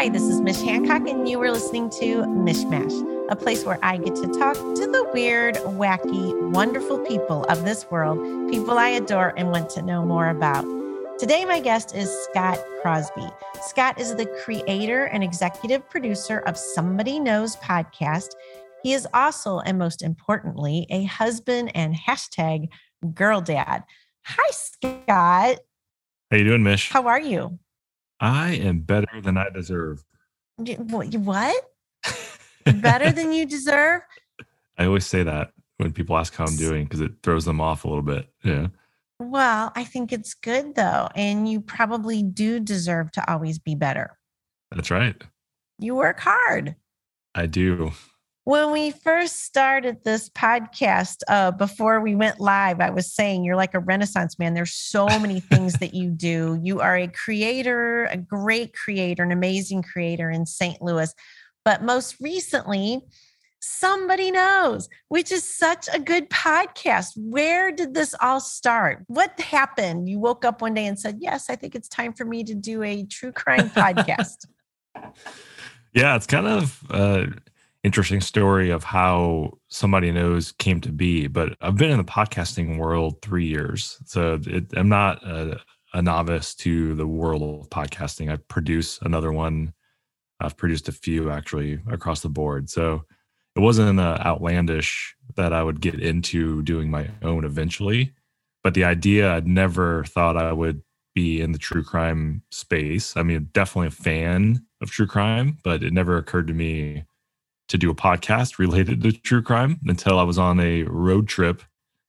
Hi, this is Mish Hancock, and you are listening to Mishmash, a place where I get to talk to the weird, wacky, wonderful people of this world, people I adore and want to know more about. Today, my guest is Scott Crosby. Scott is the creator and executive producer of Somebody Knows podcast. He is also, and most importantly, a husband and hashtag girl dad. Hi, Scott. How are you doing, Mish? How are you? I am better than I deserve. What? better than you deserve? I always say that when people ask how I'm doing because it throws them off a little bit. Yeah. Well, I think it's good though. And you probably do deserve to always be better. That's right. You work hard. I do. When we first started this podcast, uh, before we went live, I was saying you're like a renaissance man. There's so many things that you do. You are a creator, a great creator, an amazing creator in St. Louis. But most recently, Somebody Knows, which is such a good podcast. Where did this all start? What happened? You woke up one day and said, Yes, I think it's time for me to do a true crime podcast. Yeah, it's kind of uh, interesting story of how somebody knows came to be but i've been in the podcasting world three years so it, i'm not a, a, novice to the world of podcasting. I produce another one. I've produced a few actually across the board so it wasn't uh, outlandish that i would get into doing my own eventually but the idea i'd never thought i would be in the true crime space. I mean definitely a fan of true crime but it never occurred to me to do a podcast related to true crime until I was on a road trip,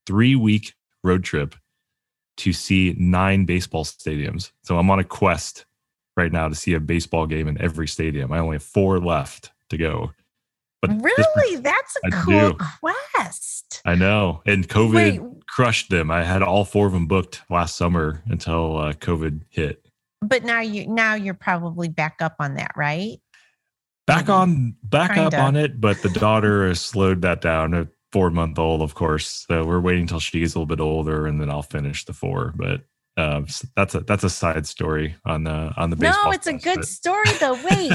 three week road trip to see nine baseball stadiums. So I'm on a quest right now to see a baseball game in every stadium. I only have four left to go. But really, that's a I cool do. quest. I know. And COVID Wait. crushed them. I had all four of them booked last summer until uh, COVID hit. But now you now you're probably back up on that, right? Back on back Kinda. up on it but the daughter has slowed that down a four month old of course so we're waiting until she's a little bit older and then i'll finish the four but uh, that's a that's a side story on the on the baseball no it's a good but. story though wait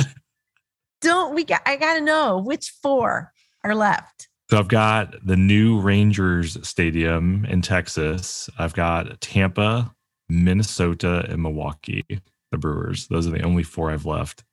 don't we got i gotta know which four are left so I've got the new Rangers Stadium in Texas. I've got Tampa, Minnesota, and Milwaukee, the Brewers. Those are the only four I've left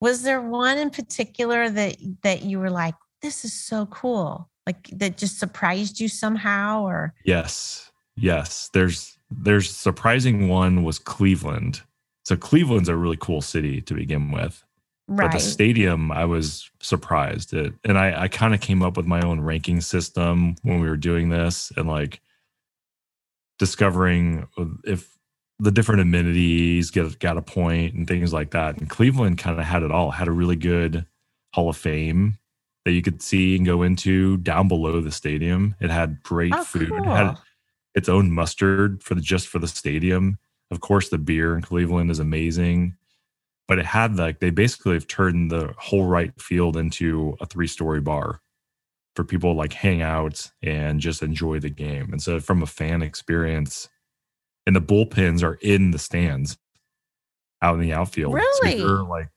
was there one in particular that that you were like this is so cool like that just surprised you somehow or? Yes yes. There's there's surprising one was cleveland. So cleveland's a really cool city to begin with right. but the stadium i was surprised. At and i i kind of came up with my own ranking system when we were doing this and like discovering uh, if the different amenities get got a point and things like that. And Cleveland kind of had it all. Had a really good Hall of Fame that you could see and go into down below the stadium. It had great oh, food. Cool. It had its own mustard for the just for the stadium. Of course, the beer in Cleveland is amazing, but it had like they basically have turned the whole right field into a three story bar for people like hang out and just enjoy the game. And so, from a fan experience, and the bullpens are in the stands out in the outfield. Really? So you're like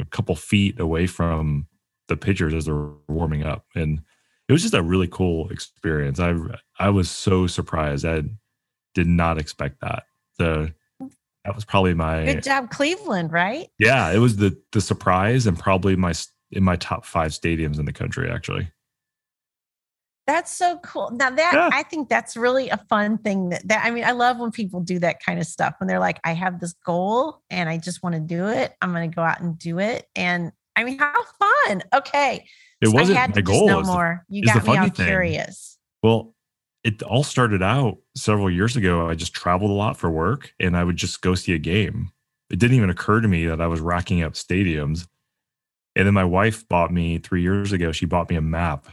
a couple feet away from the pitchers as they're warming up. And it was just a really cool experience. I I was so surprised. I did not expect that. So that was probably my good job, Cleveland. Right? Yeah, it was the the surprise and probably my in my top five stadiums in the country. Actually, that's so cool. Now that yeah. I think that's really a fun thing that, that I mean, I love when people do that kind of stuff when they're like, I have this goal and I just want to do it. I'm going to go out and do it. And I mean, how fun. Okay. It so wasn't I had my goal. No more. You got me all thing. curious. Well, it all started out several years ago. I just traveled a lot for work and I would just go see a game. It didn't even occur to me that I was racking up stadiums. And then my wife bought me three years ago, she bought me a map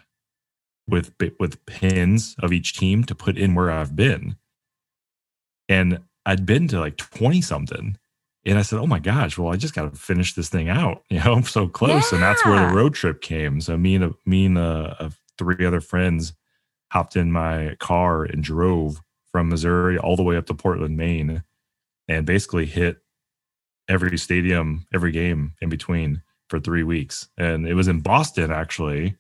with with pins of each team to put in where I've been. And I'd been to like 20 something. And I said, Oh my gosh, well, I just got to finish this thing out. You know, I'm so close. Yeah. And that's where the road trip came. So me and, uh, me and uh, uh, three other friends hopped in my car and drove from Missouri all the way up to Portland, Maine, and basically hit every stadium, every game in between for three weeks. And it was in Boston, actually.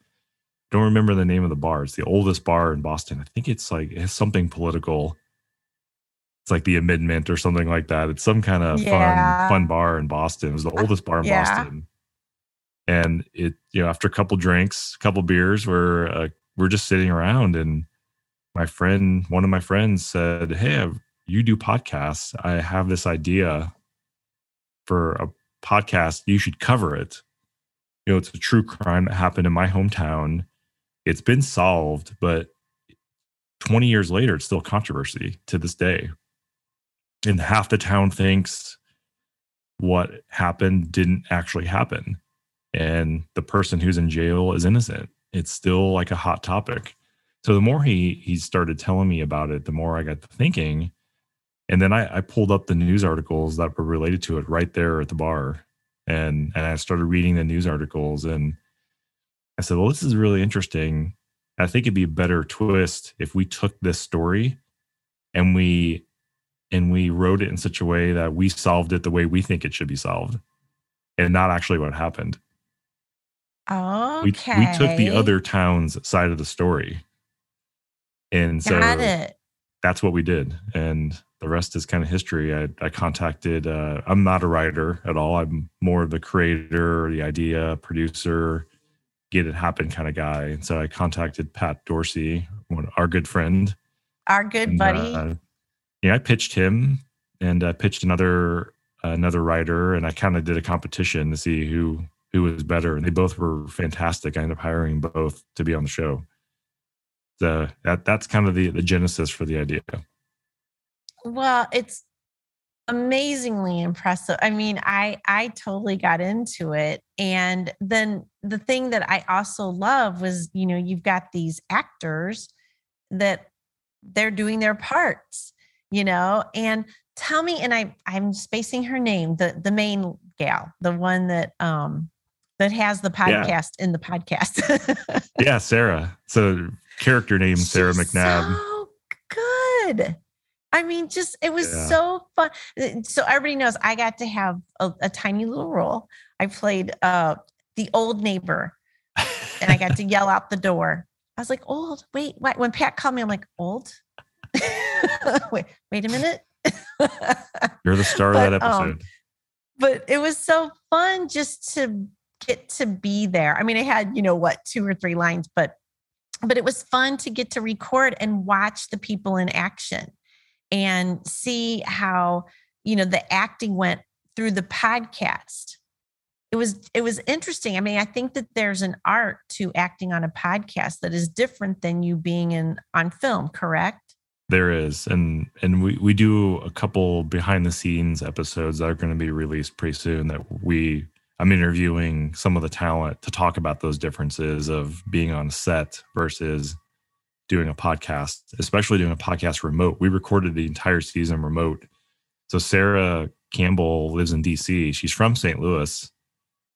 Don't remember the name of the bar. It's the oldest bar in Boston. I think it's like it has something political. It's like the amendment or something like that. It's some kind of Yeah. fun fun bar in Boston. It was the oldest bar in Yeah. Boston. And it, you know, after a couple drinks, a couple beers, we're uh, we're just sitting around, and my friend, one of my friends, said, "Hey, I've- you do podcasts. I have this idea for a podcast. You should cover it. You know, it's a true crime that happened in my hometown. It's been solved, but 20 years later, it's still controversy to this day. And half the town thinks what happened didn't actually happen. And the person who's in jail is innocent. It's still like a hot topic. So the more he he started telling me about it, the more I got thinking. And then I, I pulled up the news articles that were related to it right there at the bar. And and I started reading the news articles and I said, well, this is really interesting. I think it'd be a better twist if we took this story and we and we wrote it in such a way that we solved it the way we think it should be solved and not actually what happened. Okay. We we took the other town's side of the story. And so that's what we did and the rest is kind of history i, I contacted uh, i'm not a writer at all i'm more of the creator the idea producer get it happen kind of guy. And so i contacted pat dorsey one, our good friend. Our good and, buddy. uh, yeah i pitched him and i pitched another another writer and i kind of did a competition to see who who was better. And they both were fantastic. I ended up hiring both to be on the show. So that that's kind of the the genesis for the idea. Well, it's amazingly impressive. I mean, I I totally got into it. And then the thing that I also love was, you know, you've got these actors that they're doing their parts, you know, and tell me, and I I'm spacing her name, the the main gal, the one that um that has the Yeah. podcast in the podcast. yeah sarah so character name sarah She's mcnabb So good. I mean, just it was Yeah. so fun. Uh, So everybody knows I got to have a, a tiny little role. I played uh the old neighbor and I got to yell out the door. I was like, old, wait, what? When Pat called me, I'm like, old? wait, wait a minute. you're the star But, of that um, episode but it was so fun just to get to be there. I mean, I had, you know, what, two or three lines, but but it was fun to get to record and watch the people in action and see how, you know, the acting went through the podcast. It was it was interesting. I mean, I think that there's an art to acting on a podcast that is different than you being in on film, correct? there is and and we we do a couple behind the scenes episodes that are going to be released pretty soon that we i'm interviewing some of the talent to talk about those differences of being on set versus doing a podcast especially doing a podcast remote we recorded the entire season remote so sarah campbell lives in dc she's from st louis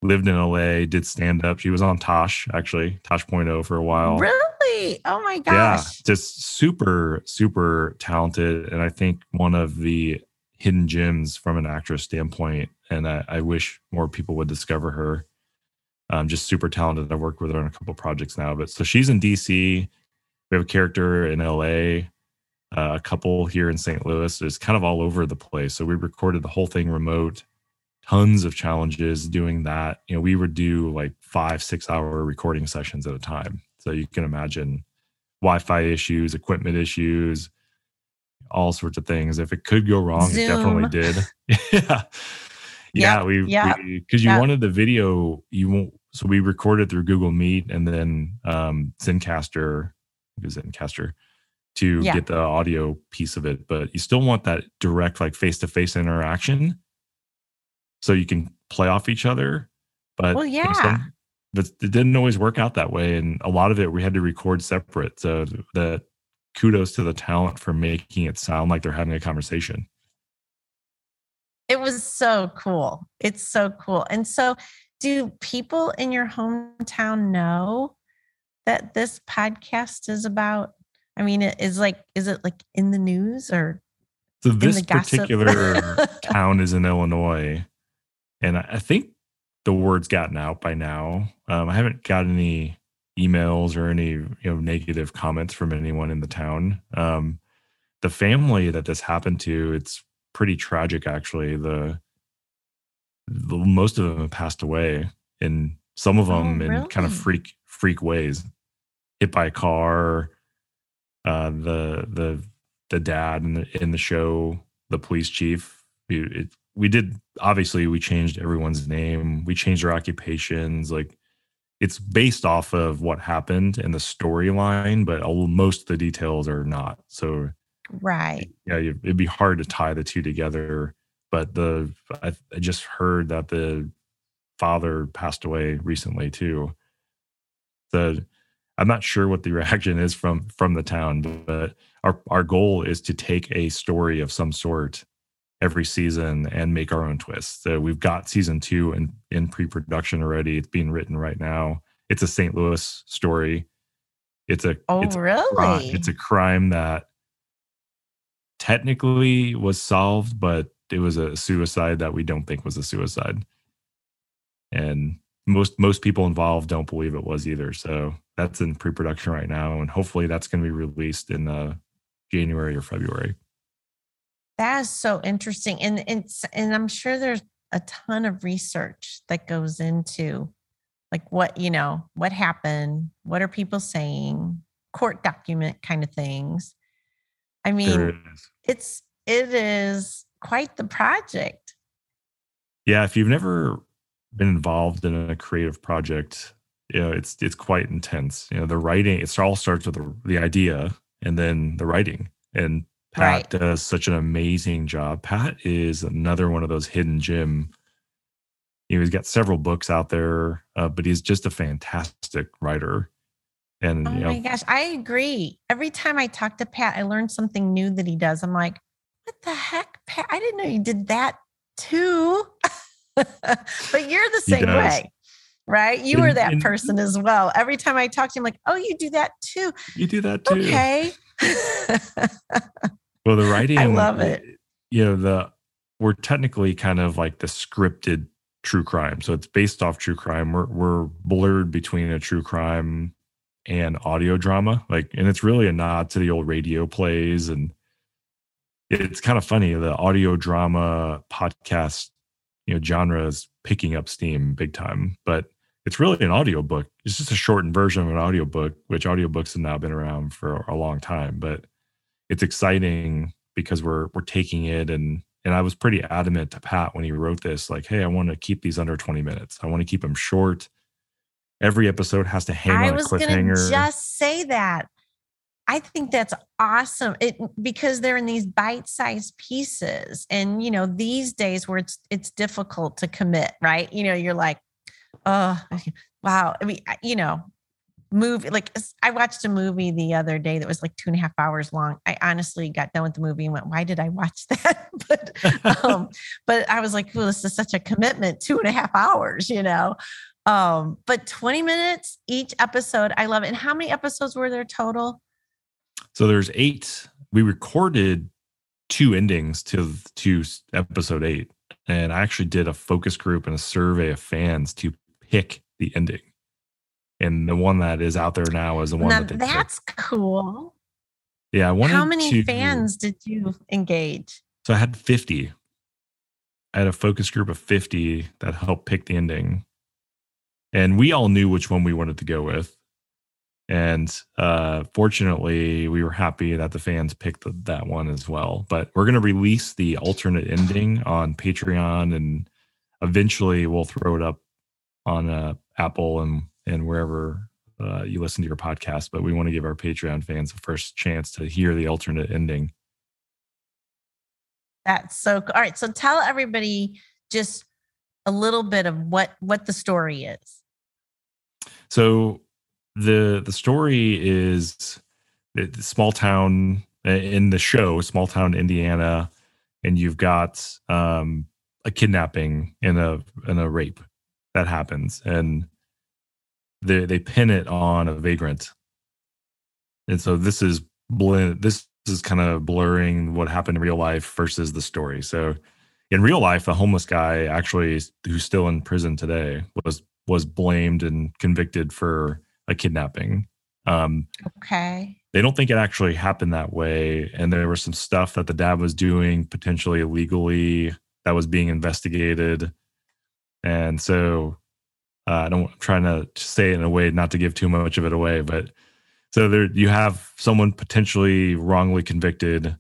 lived in la did stand up she was on tosh actually tosh point oh for a while Really? Oh my gosh. yeah, just super, super talented. And I think one of the hidden gems from an actress standpoint. And I, I wish more people would discover her. Um, just super talented. I've worked with her on a couple projects now. But so she's in DC. We have a character in LA, uh, a couple here in St. Louis. It's kind of all over the place. So we recorded the whole thing remote. Tons of challenges doing that. You know, we would do like five, six hour recording sessions at a time. So you can imagine Wi-Fi issues, equipment issues, all sorts of things. If it could go wrong, it definitely did. yeah, yeah. We because you wanted the video, you won't. So we recorded through Google Meet and then um, Zencastr, is Zencastr, to Yeah. get the audio piece of it. But you still want that direct, like face-to-face interaction, so you can play off each other. But Well, yeah. some- but it didn't always work out that way, and a lot of it we had to record separate. So that kudos to the talent for making it sound like they're having a conversation. It was so cool. It's so cool. And so, do people in your hometown know that this podcast is about? I mean, it is like, is it like in the news or So this particular town is in Illinois, and I, think the word's gotten out by now. Um, I haven't got any emails or any you know negative comments from anyone in the town. Um, the family that this happened to, it's pretty tragic actually. The, the most of them have passed away, and some of them Oh, in kind of freak freak ways, hit by a car. Uh, the the the dad in the in the show, the police chief. We, it, we did obviously we changed everyone's name. We changed their occupations. Like it's based off of what happened in the storyline, but all, most of the details are not. So Right. yeah, you, it'd be hard to tie the two together. But the I, I just heard that the father passed away recently too. So I'm not sure what the reaction is from from the town, but our our goal is to take a story of some sort every season and make our own twist. So we've got season two in in pre production already. It's being written right now. It's a St. Louis story. It's a Oh, it's a really? it's a crime that technically was solved, but it was a suicide that we don't think was a suicide. And most most people involved don't believe it was either. So that's in pre-production right now, and hopefully that's going to be released in uh, January or February. That is so interesting. And it's and I'm sure there's a ton of research that goes into like what, you know, what happened, what are people saying, court document kind of things. I mean, is. it's it is quite the project. Yeah, if you've never been involved in a creative project, you know, it's it's quite intense. You know, the writing, it all starts with the, the idea and then the writing. And Pat Right. does such an amazing job. Pat is another one of those hidden gem. You know, he's got several books out there, uh, but he's just a fantastic writer. And Oh you know, my gosh, I agree. Every time I talk to Pat, I learn something new that he does. I'm like, what the heck, Pat? I didn't know you did that too. but you're the same way, right? You were that person as well. Every time I talk to him, like, oh, you do that too. you do that too. Okay. Well, the writing, I love it. You know, the we're technically kind of like the scripted true crime. So it's based off true crime. We're we're blurred between a true crime and audio drama. Like, and it's really a nod to the old radio plays. And it's kind of funny. The audio drama podcast, you know, genre is picking up steam big time. But it's really an audiobook. It's just a shortened version of an audiobook, which audiobooks have now been around for a long time. But it's exciting because we're we're taking it and and I was pretty adamant to Pat when he wrote this, like, hey, I want to keep these under 20 minutes. I want to keep them short. Every episode has to hang I on a was going to cliffhanger. just say that. I think that's awesome. It because they're in these bite-sized pieces, and you know these days where it's it's difficult to commit, right? You know, you're like, oh, wow. I mean, you know, movie like I watched a movie the other day that was like two and a half hours long. I honestly got done with the movie and went, why did I watch that? but um, but I was like, well, this is such a commitment, two and a half hours, you know. Um, but 20 minutes each episode. I love it. And how many episodes were there total? So there's eight. We recorded two endings to to episode eight, and I actually did a focus group and a survey of fans to pick the ending. And the one that is out there now is the one Now that they picked. that's cool. Yeah, I wanted How many to- fans did you engage? So I had 50. I had a focus group of 50 that helped pick the ending. And we all knew which one we wanted to go with. And uh, fortunately, we were happy that the fans picked the, that one as well. But we're going to release the alternate ending on Patreon and eventually we'll throw it up on uh, Apple and, and wherever uh, you listen to your podcast. But we want to give our Patreon fans the first chance to hear the alternate ending. That's so. All right. So tell everybody just a little bit of what what the story is. So the the story is it's small town uh, in the show, small town Indiana, and you've got um, a kidnapping and a and a rape that happens, and they they pin it on a vagrant, and so this is blend. This is kind of blurring what happened in real life versus the story. So in real life, a homeless guy actually who's still in prison today was was blamed and convicted for a kidnapping. Um, okay. They don't think it actually happened that way, and there was some stuff that the dad was doing potentially illegally that was being investigated, and so uh, I don't I'm trying to say it in a way not to give too much of it away, but so there you have someone potentially wrongly convicted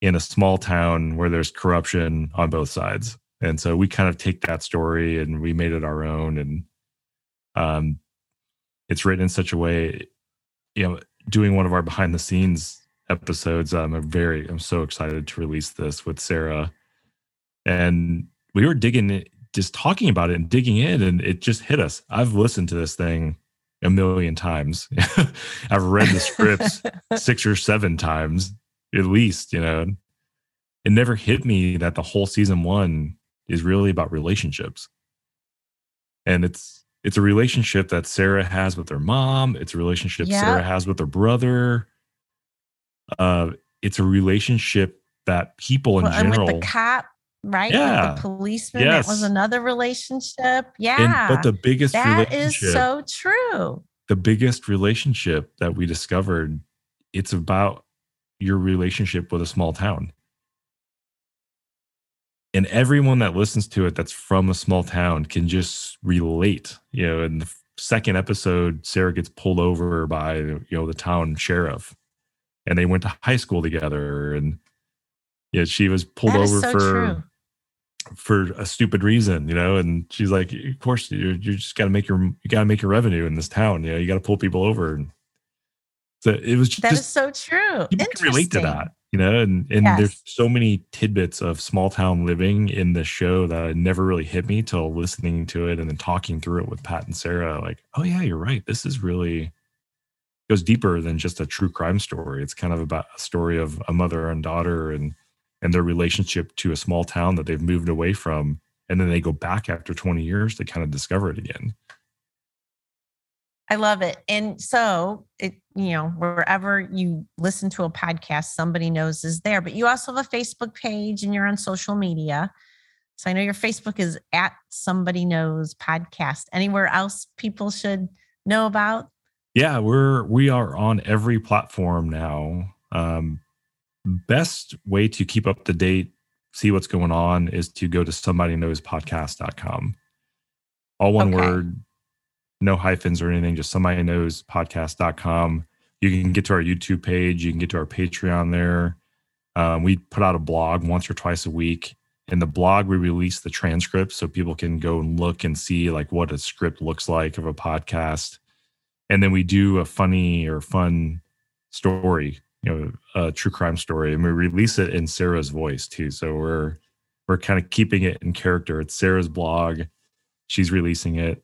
in a small town where there's corruption on both sides. And so we kind of take that story and we made it our own. And um, it's written in such a way, you know, doing one of our behind the scenes episodes, um, I'm very, I'm so excited to release this with Sarah. And we were digging, just talking about it and digging in, and it just hit us. I've listened to this thing a million times. I've read the scripts six or seven times at least, you know. It never hit me that the whole season one is really about relationships. And it's it's a relationship that Sarah has with her mom. It's a relationship yeah. Sarah has with her brother. Uh, it's a relationship that people in well, general. And with the cop, right? Yeah. With the policeman, yes. that was another relationship. Yeah. And, but the biggest that is so true. The biggest relationship that we discovered, it's about your relationship with a small town. And everyone that listens to it that's from a small town can just relate. You know, in the second episode, Sarah gets pulled over by, you know, the town sheriff and they went to high school together. And yeah, she was pulled over so for. True for a stupid reason, you know. And she's like, "Of course, you you just got to make your you got to make your revenue in this town. You know, you got to pull people over." And so it was just, that is so true. You can relate to that, you know, and and yes. there's so many tidbits of small town living in the show that never really hit me till listening to it and then talking through it with Pat and Sarah. Like, oh yeah, you're right. This is really goes deeper than just a true crime story. It's kind of about a story of a mother and daughter and and their relationship to a small town that they've moved away from, and then they go back after 20 years to kind of discover it again. I love it. And so it, you know, wherever you listen to a podcast, somebody knows is there. But you also have a Facebook page and you're on social media. So I know your Facebook is at somebody knows podcast. Anywhere else people should know about? Yeah, we're we are on every platform now. Um, best way to keep up to date, see what's going on, is to go to somebody knows podcast.com. All one okay. word, no hyphens or anything, just somebody knows podcast.com. You can get to our YouTube page, you can get to our Patreon there. Um, we put out a blog once or twice a week. In the blog, we release the transcript so people can go and look and see like what a script looks like of a podcast. And then we do a funny or fun story, you know, a true crime story, and we release it in Sarah's voice too. So we're we're kind of keeping it in character. It's Sarah's blog. She's releasing it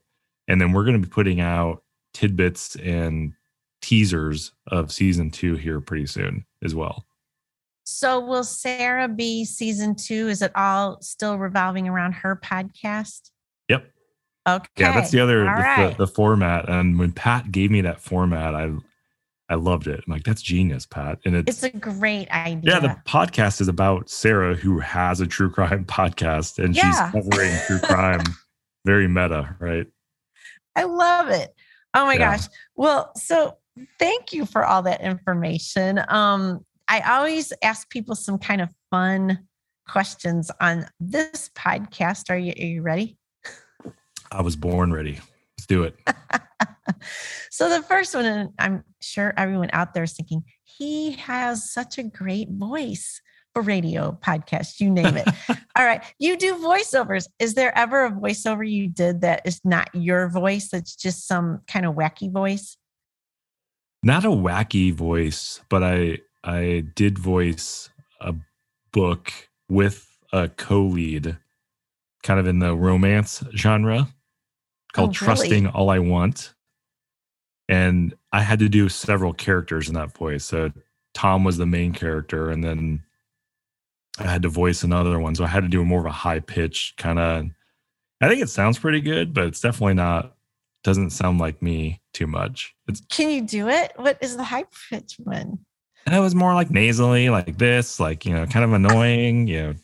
and then we're going to be putting out tidbits and teasers of season two here pretty soon as well. So, will Sarah be season two? Is it all still revolving around her podcast? Yep. Okay. Yeah, that's the other the, right. the, the, format. And when Pat gave me that format, I I loved it. I'm like, that's genius, Pat. And it's, it's a great idea. Yeah, the podcast is about Sarah who has a true crime podcast and yeah. she's covering true crime. Very meta, right? I love it. Oh my yeah. gosh. Well, so thank you for all that information. Um, I always ask people some kind of fun questions on this podcast. Are you, are you ready? I was born ready. Let's do it. so the first one, and I'm sure everyone out there is thinking, he has such a great voice radio, podcast, you name it. All right. You do voiceovers. Is there ever a voiceover you did that is not your voice, that's just some kind of wacky voice? Not a wacky voice, but I I did voice a book with a co-lead kind of in the romance genre called oh, Trusting All I Want. And I had to do several characters in that voice. So Tom was the main character and then I had to voice another one, so I had to do more of a high pitch kind of. I think it sounds pretty good, but it's definitely not. Doesn't sound like me too much. It's, Can you do it? What is the high pitch one? And it was more like nasally, like this, like you know, kind of annoying. You know,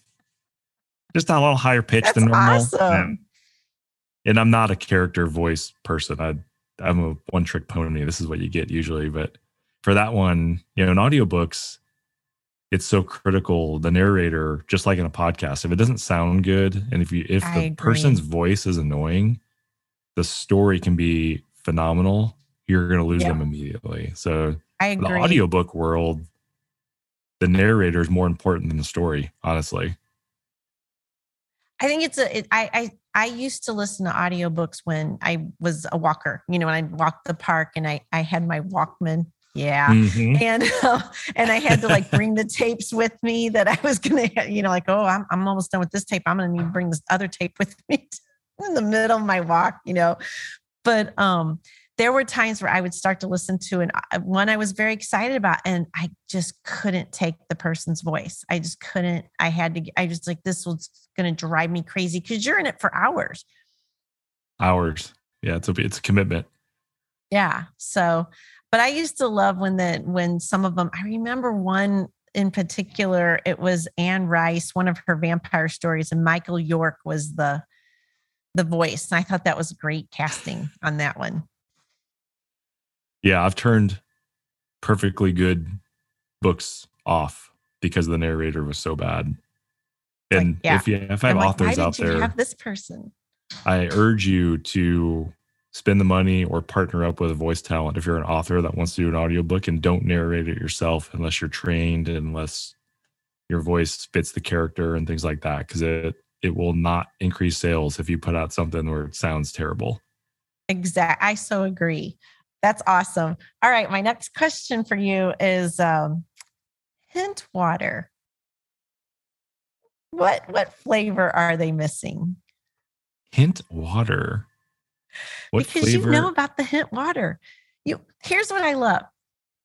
just a little higher pitch That's than normal. awesome. And I'm not a character voice person. I I'm a one trick pony. This is what you get usually. But for that one, you know, in audiobooks, it's so critical. The narrator, just like in a podcast, if it doesn't sound good, and if you if I the agree. person's voice is annoying, the story can be phenomenal. You're gonna lose Yeah. them immediately. So I the agree. audiobook world, the narrator is more important than the story, honestly. I think it's a. It, I I I used to listen to audiobooks when I was a walker. You know, when I walked the park and I I had my Walkman. Yeah. Mhm. And uh, and I had to like bring the tapes with me that I was gonna, you know, like oh I'm I'm almost done with this tape. I'm gonna need to bring this other tape with me in the middle of my walk, you know. But um, there were times where I would start to listen to an uh, one I was very excited about, and I just couldn't take the person's voice. I just couldn't. I had to. I was like, this was going to drive me crazy because you're in it for hours. Hours. Yeah, it's a it's a commitment. Yeah. So, but I used to love when the when some of them. I remember one in particular. It was Anne Rice, one of her vampire stories, and Michael York was the the voice. And I thought that was great casting on that one. Yeah, I've turned perfectly good books off because the narrator was so bad. like, And yeah. if you if I have I'm like, authors Why out there, have this person? I urge you to spend the money or partner up with a voice talent if you're an author that wants to do an audiobook and don't narrate it yourself unless you're trained unless your voice fits the character and things like that because it it will not increase sales if you put out something where it sounds terrible. Exact. I so agree. That's awesome. All right. My next question for you is um, hint water. What what flavor are they missing? Hint water. What because flavor? you know about the hint water. You here's what I love.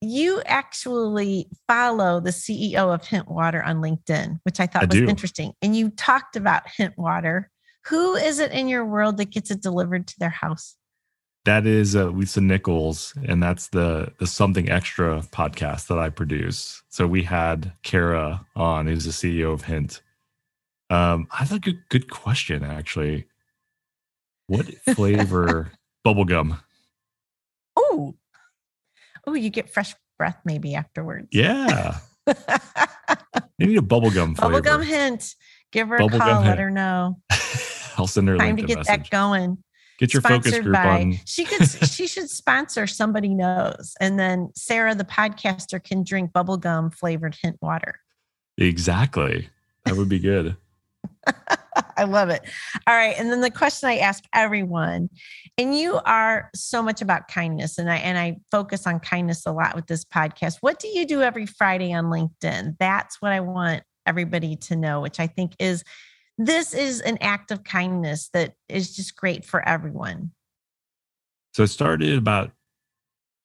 You actually follow the CEO of Hint Water on LinkedIn, which I thought I was do. interesting. And you talked about Hint Water. Who is it in your world that gets it delivered to their house? That is uh, Lisa Nichols, and that's the the Something Extra podcast that I produce. So we had Kara on, who's the CEO of Hint. Um, I thought good good question actually. What flavor bubblegum? Oh, oh, you get fresh breath maybe afterwards. Yeah, you need a bubblegum flavor. Bubblegum hint. Give her a Bubblegum call. hint. Let her know. I'll send her a Time to get message. that going. Get your focus Sponsored group by. on. She could. she should sponsor somebody knows, and then Sarah, the podcaster, can drink bubblegum flavored hint water. Exactly. That would be good. I love it. All right, and then the question I ask everyone, and you are so much about kindness, and I and I focus on kindness a lot with this podcast. What do you do every Friday on LinkedIn? That's what I want everybody to know, which I think is this is an act of kindness that is just great for everyone. So it started about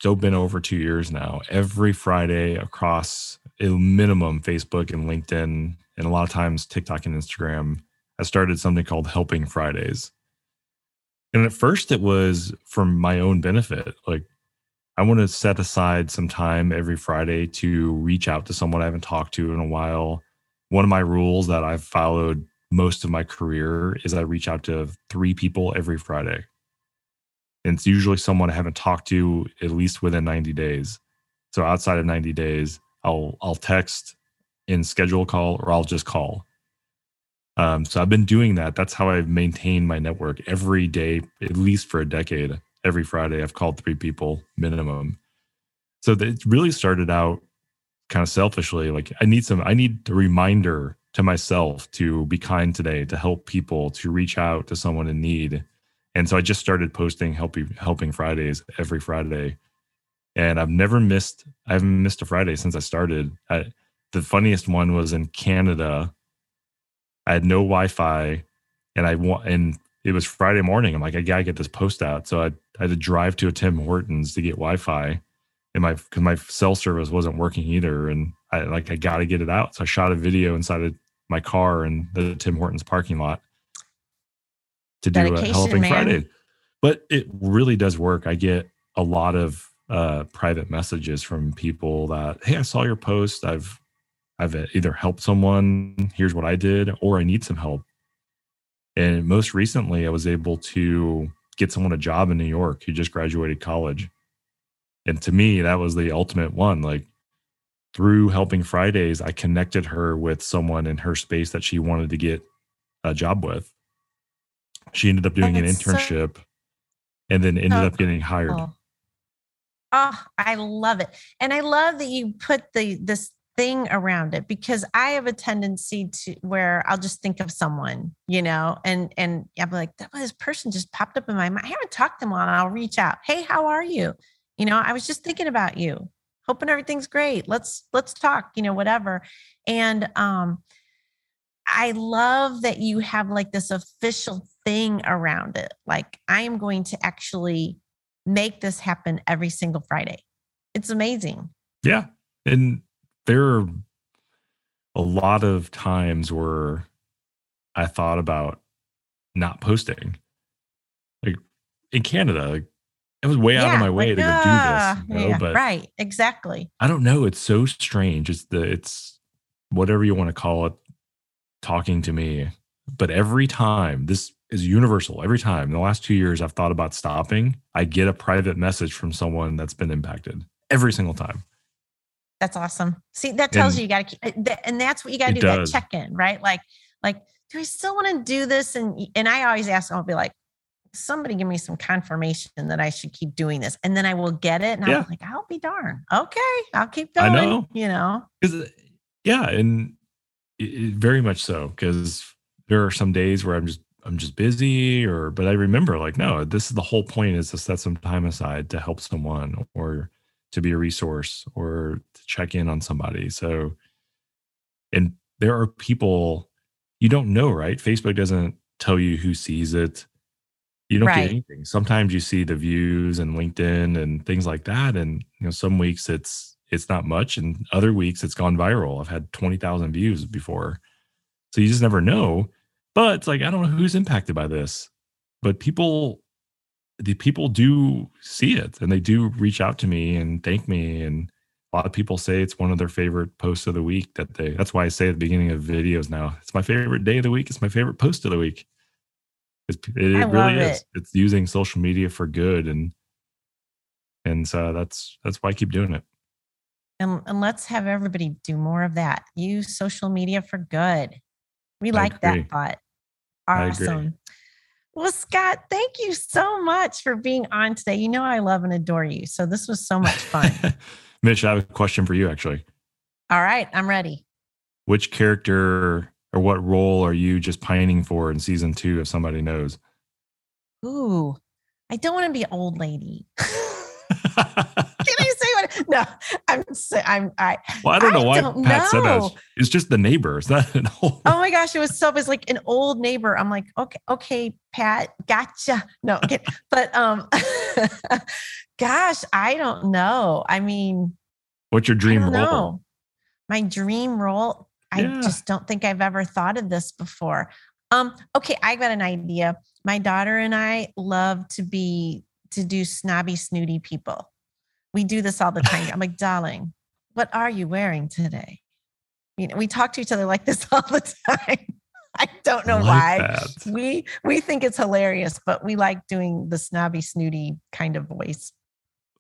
so been over two years now. Every Friday across a minimum Facebook and LinkedIn, and a lot of times TikTok and Instagram, I started something called Helping Fridays. And at first it was for my own benefit. Like I want to set aside some time every Friday to reach out to someone I haven't talked to in a while. One of my rules that I've followed most of my career is I reach out to three people every Friday. And it's usually someone I haven't talked to at least within 90 days. So outside of 90 days, I'll I'll text and schedule call or I'll just call. Um, so I've been doing that. That's how I've maintained my network every day, at least for a decade. Every Friday, I've called three people minimum. So it really started out kind of selfishly. Like I need some, I need a reminder to myself to be kind today, to help people, to reach out to someone in need. And so I just started posting helping helping Fridays every Friday. And I've never missed I haven't missed a Friday since I started. I, the funniest one was in Canada. I had no Wi-Fi and I want and it was Friday morning. I'm like, I gotta get this post out. So I, I had to drive to a Tim Hortons to get Wi-Fi. And my because my cell service wasn't working either. And I like I gotta get it out. So I shot a video inside of my car in the Tim Hortons parking lot to do a helping man. Friday. But it really does work. I get a lot of uh, private messages from people that, hey, I saw your post. I've I've either helped someone. Here's what I did, or I need some help. And most recently, I was able to get someone a job in New York who just graduated college. And to me, that was the ultimate one. Like through helping Fridays, I connected her with someone in her space that she wanted to get a job with. She ended up doing an internship so, and then ended up getting hired. Oh, I love it. And I love that you put the this thing around it because I have a tendency to where I'll just think of someone, you know, and and I'm like, that this person just popped up in my mind. I haven't talked to them on. I'll reach out. Hey, how are you? You know, I was just thinking about you. Hoping everything's great. Let's let's talk, you know, whatever. And um I love that you have like this official thing around it. Like I am going to actually make this happen every single Friday. It's amazing. Yeah. And there are a lot of times where I thought about not posting. Like in Canada, like it was way yeah, out of my way like, to go uh, do this. You know? yeah, but right, exactly. I don't know. It's so strange. It's the it's whatever you want to call it, talking to me. But every time this is universal. Every time in the last two years I've thought about stopping, I get a private message from someone that's been impacted every single time. That's awesome. See, that tells and you you got to keep, and that's what you got to do does. that check in, right? Like, like, do I still want to do this? And and I always ask, I'll be like, somebody give me some confirmation that I should keep doing this, and then I will get it, and yeah. I'm like, I'll be darn, okay, I'll keep going. I know, you know, because uh, yeah, and it, it, very much so because there are some days where I'm just I'm just busy or but I remember like no this is the whole point is to set some time aside to help someone or to be a resource or to check in on somebody so and there are people you don't know right? Facebook doesn't tell you who sees it. You don't right. get anything. Sometimes you see the views and LinkedIn and things like that and you know some weeks it's it's not much and other weeks it's gone viral. I've had 20,000 views before. So you just never know but it's like I don't know who's impacted by this, but people, the people do see it and they do reach out to me and thank me. And a lot of people say it's one of their favorite posts of the week. That they that's why I say at the beginning of videos now, it's my favorite day of the week. It's my favorite post of the week. It's, it, it really is. It's using social media for good and and so that's that's why I keep doing it. And, and let's have everybody do more of that. Use social media for good. We like that thought. Awesome. Well, Scott, thank you so much for being on today. You know, I love and adore you. So this was so much fun. Mish, I have a question for you, actually. All right, I'm ready. Which character or what role are you just pining for in season two, if somebody knows? Ooh, I don't want to be old lady. Can I say what? No, I'm. I'm. I. Well, I don't know I why don't Pat know. said that. It's just the neighbor. It's not an old. Oh my gosh, it was so. It was like an old neighbor. I'm like, okay, okay, Pat, gotcha. No, okay. but um, gosh, I don't know. I mean, what's your dream role? Know. My dream role. I yeah. just don't think I've ever thought of this before. Um, okay, I got an idea. My daughter and I love to be to do snobby, snooty people. We do this all the time. I'm like, darling, what are you wearing today? You know, we talk to each other like this all the time. I don't know I like why. That. We we think it's hilarious, but we like doing the snobby, snooty kind of voice.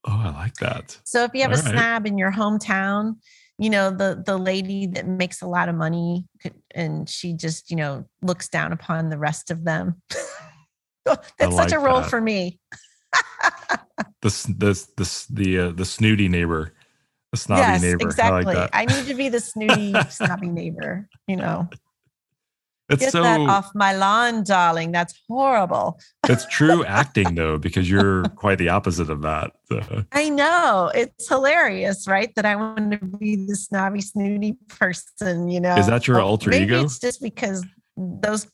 Oh, I like that. So if you have all a right. snob in your hometown, you know the the lady that makes a lot of money and she just you know looks down upon the rest of them. That's like such a role that. for me the the the the uh, the snooty neighbor, the snobby yes, neighbor. Exactly. I, like I, need to be the snooty, snobby neighbor. You know. It's Get so, that off my lawn, darling. That's horrible. it's true acting though, because you're quite the opposite of that. So. I know. It's hilarious, right? That I want to be the snobby, snooty person, you know. Is that your alter maybe ego? It's just because those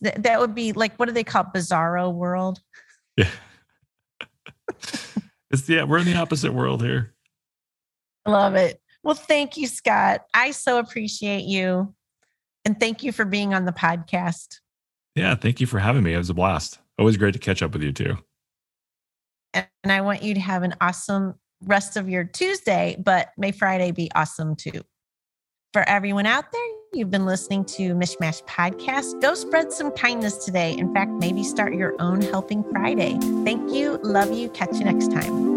that would be like what do they call bizarro world? Yeah. it's yeah, we're in the opposite world here. I love it. Well, thank you, Scott. I so appreciate you. And thank you for being on the podcast. Yeah, thank you for having me. It was a blast. Always great to catch up with you too. And I want you to have an awesome rest of your Tuesday, but may Friday be awesome too. For everyone out there, You've been listening to Mishmash Podcast. Go spread some kindness today. In fact, maybe start your own Helping Friday. Thank you. Love you. Catch you next time.